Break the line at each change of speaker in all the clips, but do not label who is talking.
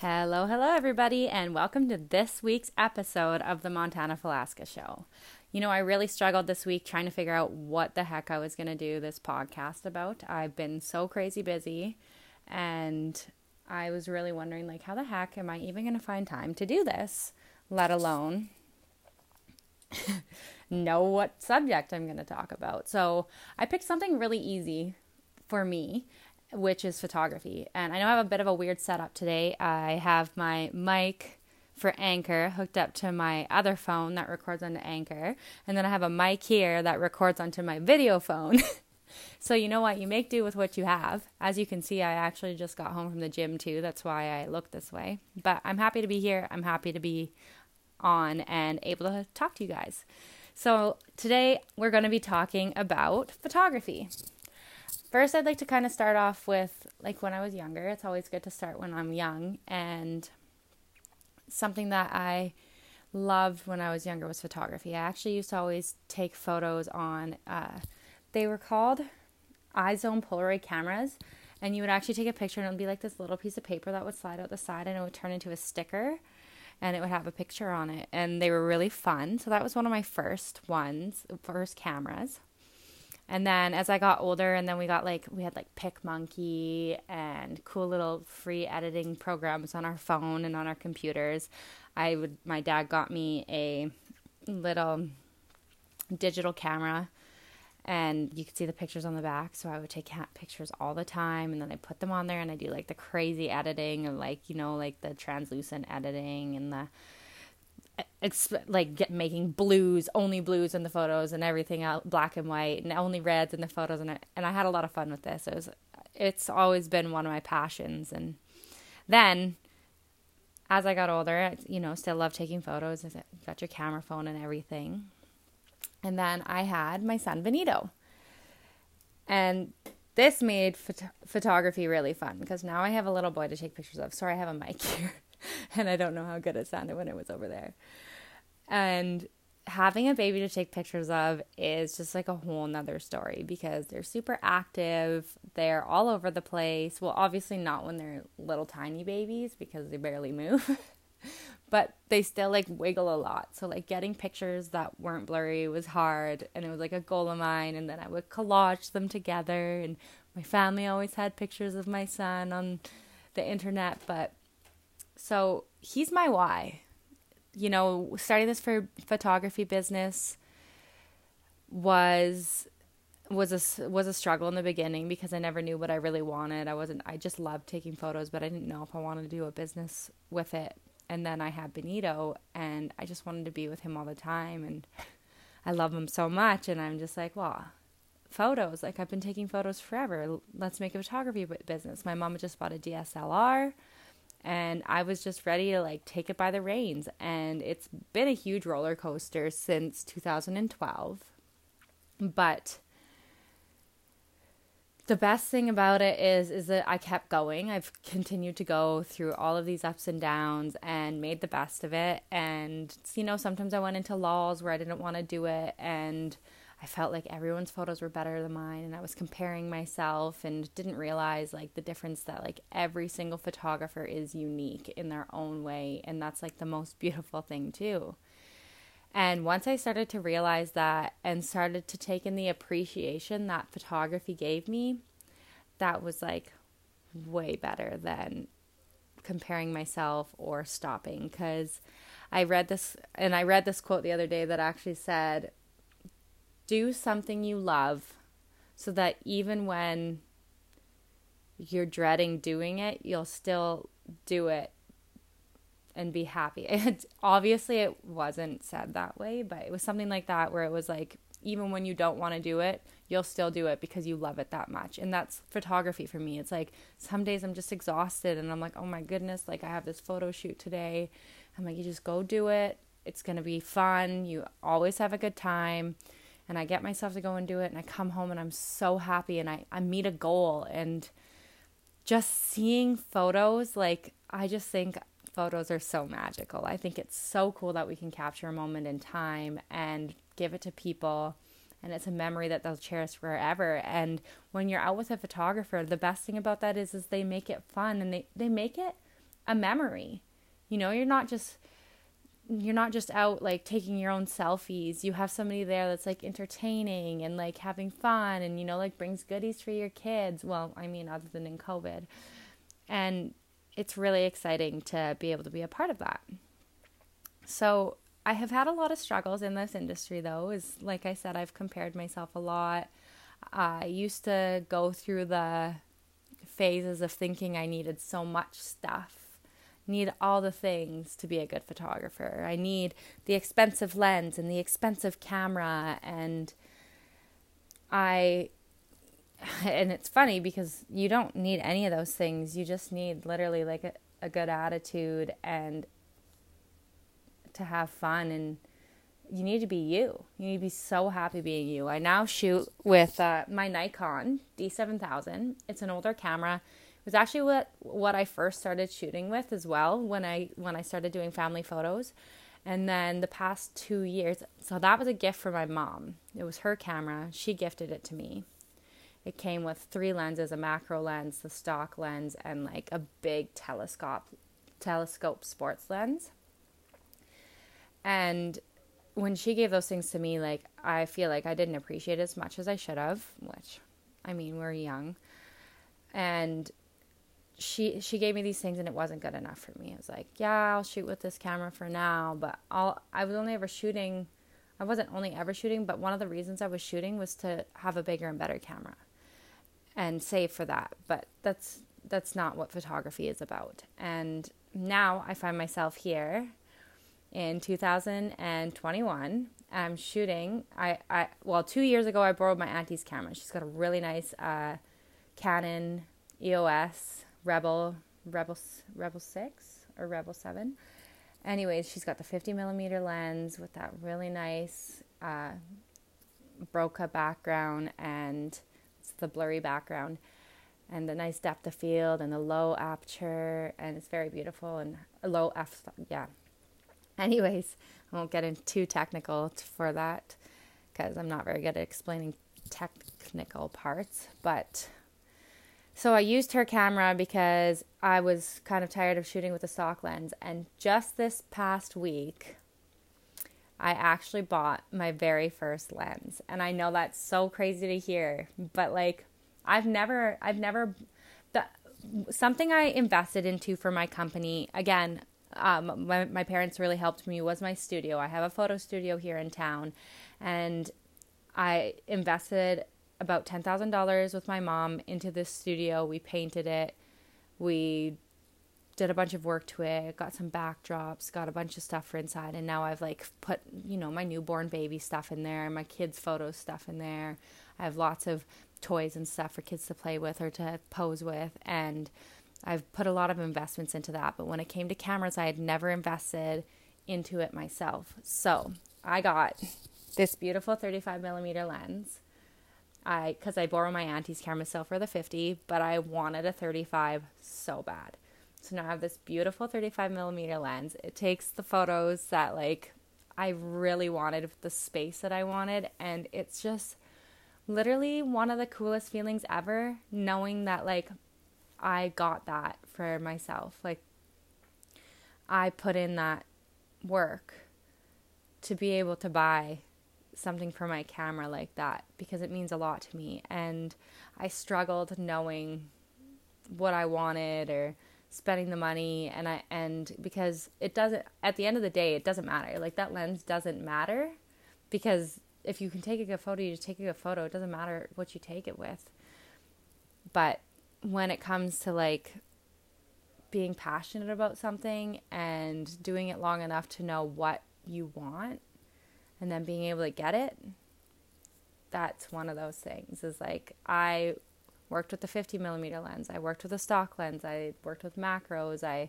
Hello, hello, everybody, and welcome to this week's episode of the Montana Falasca Show. You know, I really struggled this week trying to figure out what the heck I was going to do this podcast about. I've been so crazy busy, and I was really wondering, like, how the heck am I even going to find time to do this, let alone know what subject I'm going to talk about. So I picked something really easy for me which is photography. And I know I have a bit of a weird setup today. I have my mic for Anchor hooked up to my other phone that records onto Anchor. And then I have a mic here that records onto my video phone. so, you know what? You make do with what you have. As you can see, I actually just got home from the gym too. That's why I look this way. But I'm happy to be here. I'm happy to be on and able to talk to you guys. So, today we're going to be talking about photography. First, I'd like to kind of start off with like when I was younger. It's always good to start when I'm young. And something that I loved when I was younger was photography. I actually used to always take photos on, uh, they were called iZone Polaroid cameras. And you would actually take a picture and it would be like this little piece of paper that would slide out the side and it would turn into a sticker and it would have a picture on it. And they were really fun. So that was one of my first ones, first cameras. And then as I got older, and then we got like, we had like PicMonkey and cool little free editing programs on our phone and on our computers. I would, my dad got me a little digital camera and you could see the pictures on the back. So I would take pictures all the time, and then I put them on there, and I do like the crazy editing and like you know like the translucent editing and the it's like get, making blues, only blues in the photos and everything out black and white and only reds in the photos and I, and I had a lot of fun with this. It was it's always been one of my passions and then as I got older, I, you know, still love taking photos. Got your camera phone and everything. And then I had my son Benito. And this made phot- photography really fun because now I have a little boy to take pictures of. Sorry, I have a mic here. and I don't know how good it sounded when it was over there. And having a baby to take pictures of is just like a whole nother story because they're super active. They're all over the place. Well, obviously, not when they're little tiny babies because they barely move, but they still like wiggle a lot. So, like, getting pictures that weren't blurry was hard. And it was like a goal of mine. And then I would collage them together. And my family always had pictures of my son on the internet, but so he's my why. You know, starting this for photography business was was a was a struggle in the beginning because I never knew what I really wanted. I wasn't I just loved taking photos, but I didn't know if I wanted to do a business with it. And then I had Benito and I just wanted to be with him all the time and I love him so much and I'm just like, well, photos. Like I've been taking photos forever. Let's make a photography business. My mom just bought a DSLR and I was just ready to like take it by the reins. And it's been a huge roller coaster since 2012. But the best thing about it is is that I kept going. I've continued to go through all of these ups and downs and made the best of it. And you know, sometimes I went into lulls where I didn't want to do it and I felt like everyone's photos were better than mine and I was comparing myself and didn't realize like the difference that like every single photographer is unique in their own way and that's like the most beautiful thing too. And once I started to realize that and started to take in the appreciation that photography gave me, that was like way better than comparing myself or stopping cuz I read this and I read this quote the other day that actually said do something you love so that even when you're dreading doing it, you'll still do it and be happy. It, obviously, it wasn't said that way, but it was something like that where it was like, even when you don't want to do it, you'll still do it because you love it that much. And that's photography for me. It's like some days I'm just exhausted and I'm like, oh my goodness, like I have this photo shoot today. I'm like, you just go do it. It's going to be fun. You always have a good time and I get myself to go and do it and I come home and I'm so happy and I, I meet a goal and just seeing photos like I just think photos are so magical. I think it's so cool that we can capture a moment in time and give it to people and it's a memory that they'll cherish forever and when you're out with a photographer the best thing about that is is they make it fun and they, they make it a memory. You know, you're not just you're not just out like taking your own selfies. You have somebody there that's like entertaining and like having fun and you know like brings goodies for your kids. Well, I mean other than in COVID. And it's really exciting to be able to be a part of that. So, I have had a lot of struggles in this industry though. Is like I said I've compared myself a lot. I used to go through the phases of thinking I needed so much stuff need all the things to be a good photographer. I need the expensive lens and the expensive camera and I and it's funny because you don't need any of those things. You just need literally like a, a good attitude and to have fun and you need to be you. You need to be so happy being you. I now shoot with uh, my Nikon D7000. It's an older camera was actually what what I first started shooting with as well when I when I started doing family photos. And then the past 2 years, so that was a gift for my mom. It was her camera. She gifted it to me. It came with three lenses, a macro lens, the stock lens, and like a big telescope telescope sports lens. And when she gave those things to me, like I feel like I didn't appreciate as much as I should have, which I mean, we're young. And she she gave me these things and it wasn't good enough for me. I was like, yeah, I'll shoot with this camera for now, but I'll I was only ever shooting I wasn't only ever shooting, but one of the reasons I was shooting was to have a bigger and better camera and save for that. But that's that's not what photography is about. And now I find myself here in 2021. I'm shooting. I, I well, two years ago I borrowed my auntie's camera. She's got a really nice uh, Canon EOS Rebel Rebel Rebel 6 or Rebel 7. Anyways, she's got the 50 millimeter lens with that really nice uh, bokeh background and it's the blurry background and the nice depth of field and the low aperture and it's very beautiful and low f yeah anyways i won't get into too technical for that because i'm not very good at explaining technical parts but so I used her camera because I was kind of tired of shooting with a stock lens. And just this past week, I actually bought my very first lens. And I know that's so crazy to hear, but like I've never I've never the something I invested into for my company. Again, um, my my parents really helped me was my studio. I have a photo studio here in town and I invested about $10,000 with my mom into this studio. We painted it. We did a bunch of work to it, got some backdrops, got a bunch of stuff for inside, and now I've like put, you know, my newborn baby stuff in there, my kids' photo stuff in there. I have lots of toys and stuff for kids to play with or to pose with, and I've put a lot of investments into that. But when it came to cameras, I had never invested into it myself. So I got this beautiful 35 millimeter lens I because I borrowed my auntie's camera still for the 50, but I wanted a 35 so bad. So now I have this beautiful 35 millimeter lens. It takes the photos that like I really wanted with the space that I wanted, and it's just literally one of the coolest feelings ever knowing that like I got that for myself. Like I put in that work to be able to buy something for my camera like that because it means a lot to me. And I struggled knowing what I wanted or spending the money and I and because it doesn't at the end of the day it doesn't matter. Like that lens doesn't matter because if you can take a good photo, you take a good photo. It doesn't matter what you take it with. But when it comes to like being passionate about something and doing it long enough to know what you want and then being able to get it that's one of those things is like i worked with the 50 millimeter lens i worked with a stock lens i worked with macros i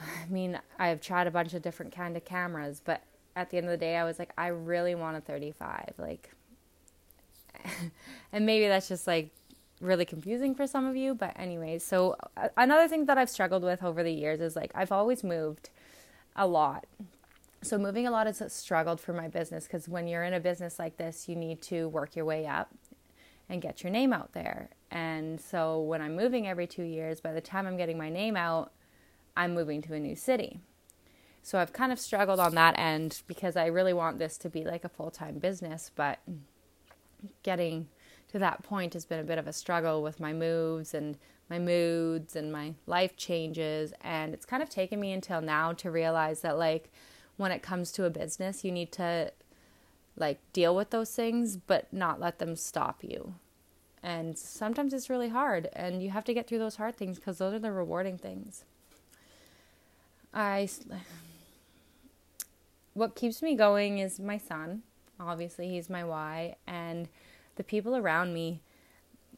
i mean i've tried a bunch of different kind of cameras but at the end of the day i was like i really want a 35 like and maybe that's just like really confusing for some of you but anyways so uh, another thing that i've struggled with over the years is like i've always moved a lot so moving a lot has struggled for my business because when you're in a business like this, you need to work your way up and get your name out there. And so when I'm moving every two years, by the time I'm getting my name out, I'm moving to a new city. So I've kind of struggled on that end because I really want this to be like a full time business, but getting to that point has been a bit of a struggle with my moves and my moods and my life changes. And it's kind of taken me until now to realize that, like, when it comes to a business, you need to like deal with those things, but not let them stop you. And sometimes it's really hard, and you have to get through those hard things because those are the rewarding things. I what keeps me going is my son. Obviously, he's my why, and the people around me.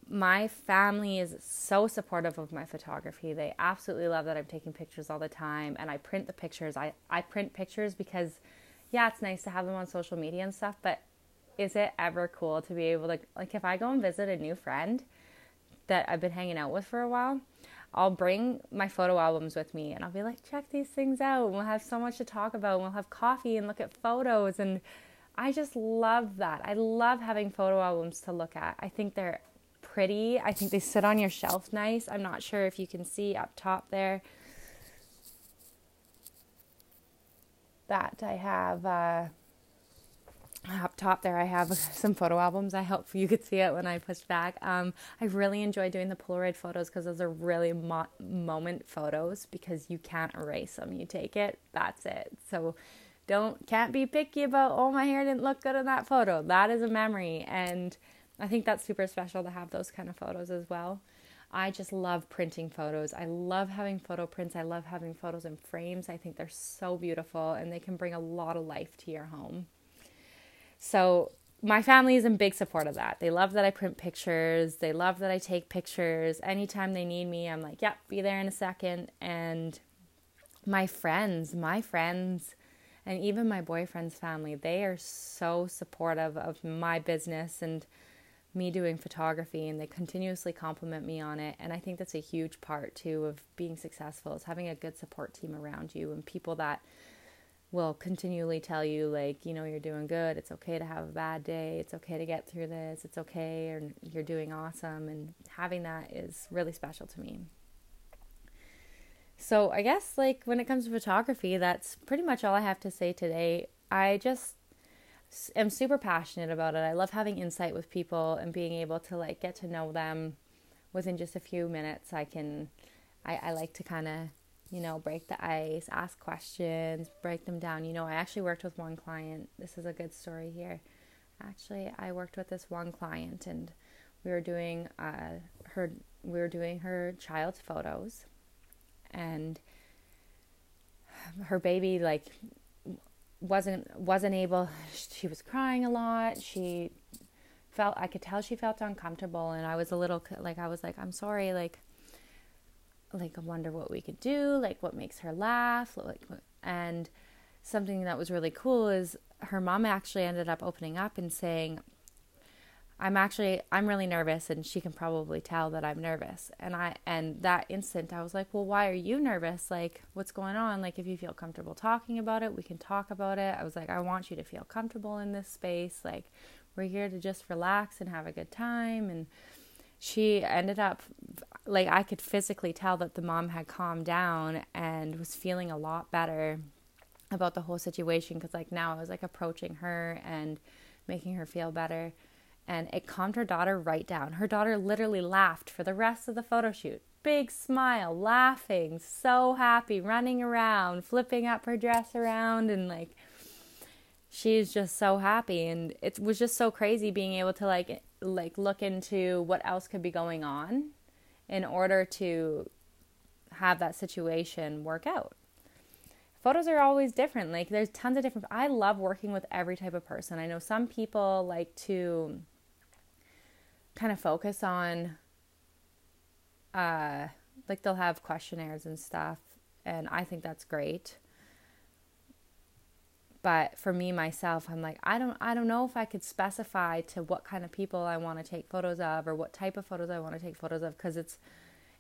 My family is so supportive of my photography. They absolutely love that I'm taking pictures all the time and I print the pictures. I, I print pictures because, yeah, it's nice to have them on social media and stuff, but is it ever cool to be able to, like, if I go and visit a new friend that I've been hanging out with for a while, I'll bring my photo albums with me and I'll be like, check these things out. And we'll have so much to talk about. And we'll have coffee and look at photos. And I just love that. I love having photo albums to look at. I think they're pretty. I think they sit on your shelf nice. I'm not sure if you can see up top there that I have uh, up top there I have some photo albums. I hope you could see it when I pushed back. Um, I really enjoy doing the Polaroid photos because those are really mo- moment photos because you can't erase them. You take it, that's it. So don't can't be picky about oh my hair didn't look good in that photo that is a memory and i think that's super special to have those kind of photos as well i just love printing photos i love having photo prints i love having photos in frames i think they're so beautiful and they can bring a lot of life to your home so my family is in big support of that. They love that I print pictures. They love that I take pictures. Anytime they need me, I'm like, yep, be there in a second. And my friends, my friends, and even my boyfriend's family, they are so supportive of my business and me doing photography and they continuously compliment me on it. And i think that's a huge part too of being successful is having a good support team around you and people that will continually tell you like you know you're doing good. It's okay to have a bad day. It's okay to get through this. It's okay. And you're doing awesome. And having that is really special to me. So I guess like when it comes to photography, that's pretty much all I have to say today. I just am super passionate about it. I love having insight with people and being able to like get to know them within just a few minutes. I can I, I like to kind of you know break the ice, ask questions, break them down. You know, I actually worked with one client. This is a good story here. Actually, I worked with this one client and we were doing uh, her we were doing her child's photos and her baby like wasn't wasn't able she was crying a lot. She felt i could tell she felt uncomfortable and i was a little like i was like i'm sorry like like i wonder what we could do like what makes her laugh like and something that was really cool is her mom actually ended up opening up and saying I'm actually I'm really nervous and she can probably tell that I'm nervous. And I and that instant I was like, "Well, why are you nervous? Like what's going on? Like if you feel comfortable talking about it, we can talk about it." I was like, "I want you to feel comfortable in this space. Like we're here to just relax and have a good time." And she ended up like I could physically tell that the mom had calmed down and was feeling a lot better about the whole situation cuz like now I was like approaching her and making her feel better and it calmed her daughter right down. Her daughter literally laughed for the rest of the photo shoot. Big smile, laughing, so happy, running around, flipping up her dress around, and like she's just so happy. And it was just so crazy being able to like like look into what else could be going on in order to have that situation work out. Photos are always different. Like there's tons of different I love working with every type of person. I know some people like to kind of focus on uh like they'll have questionnaires and stuff and I think that's great. But for me myself, I'm like I don't I don't know if I could specify to what kind of people I want to take photos of or what type of photos I want to take photos of because it's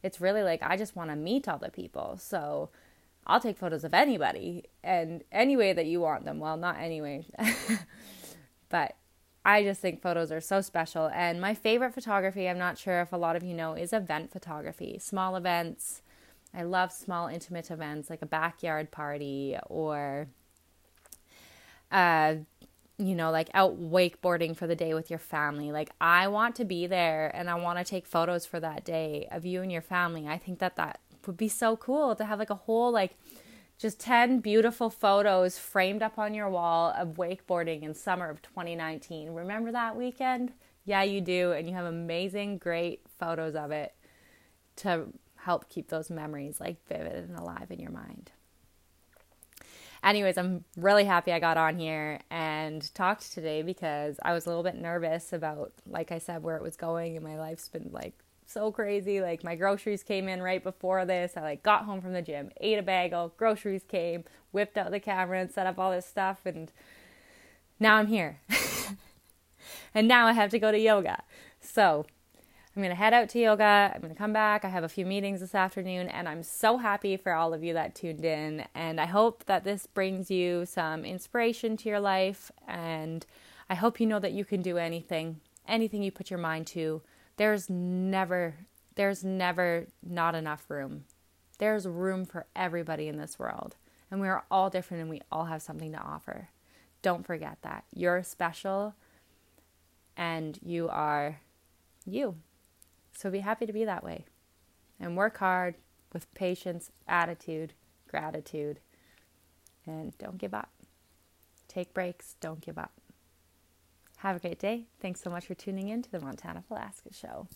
it's really like I just want to meet all the people. So I'll take photos of anybody and any way that you want them. Well, not anyway. but I just think photos are so special. And my favorite photography, I'm not sure if a lot of you know, is event photography, small events. I love small, intimate events like a backyard party or, uh, you know, like out wakeboarding for the day with your family. Like, I want to be there and I want to take photos for that day of you and your family. I think that that would be so cool to have like a whole, like, just 10 beautiful photos framed up on your wall of wakeboarding in summer of 2019. Remember that weekend? Yeah, you do. And you have amazing, great photos of it to help keep those memories like vivid and alive in your mind. Anyways, I'm really happy I got on here and talked today because I was a little bit nervous about, like I said, where it was going, and my life's been like so crazy. Like my groceries came in right before this. I like got home from the gym, ate a bagel, groceries came, whipped out the camera and set up all this stuff and now I'm here. and now I have to go to yoga. So, I'm going to head out to yoga. I'm going to come back. I have a few meetings this afternoon, and I'm so happy for all of you that tuned in. And I hope that this brings you some inspiration to your life. And I hope you know that you can do anything, anything you put your mind to. There's never, there's never not enough room. There's room for everybody in this world. And we are all different and we all have something to offer. Don't forget that. You're special and you are you. So be happy to be that way and work hard with patience, attitude, gratitude, and don't give up. Take breaks, don't give up. Have a great day. Thanks so much for tuning in to the Montana Falasca Show.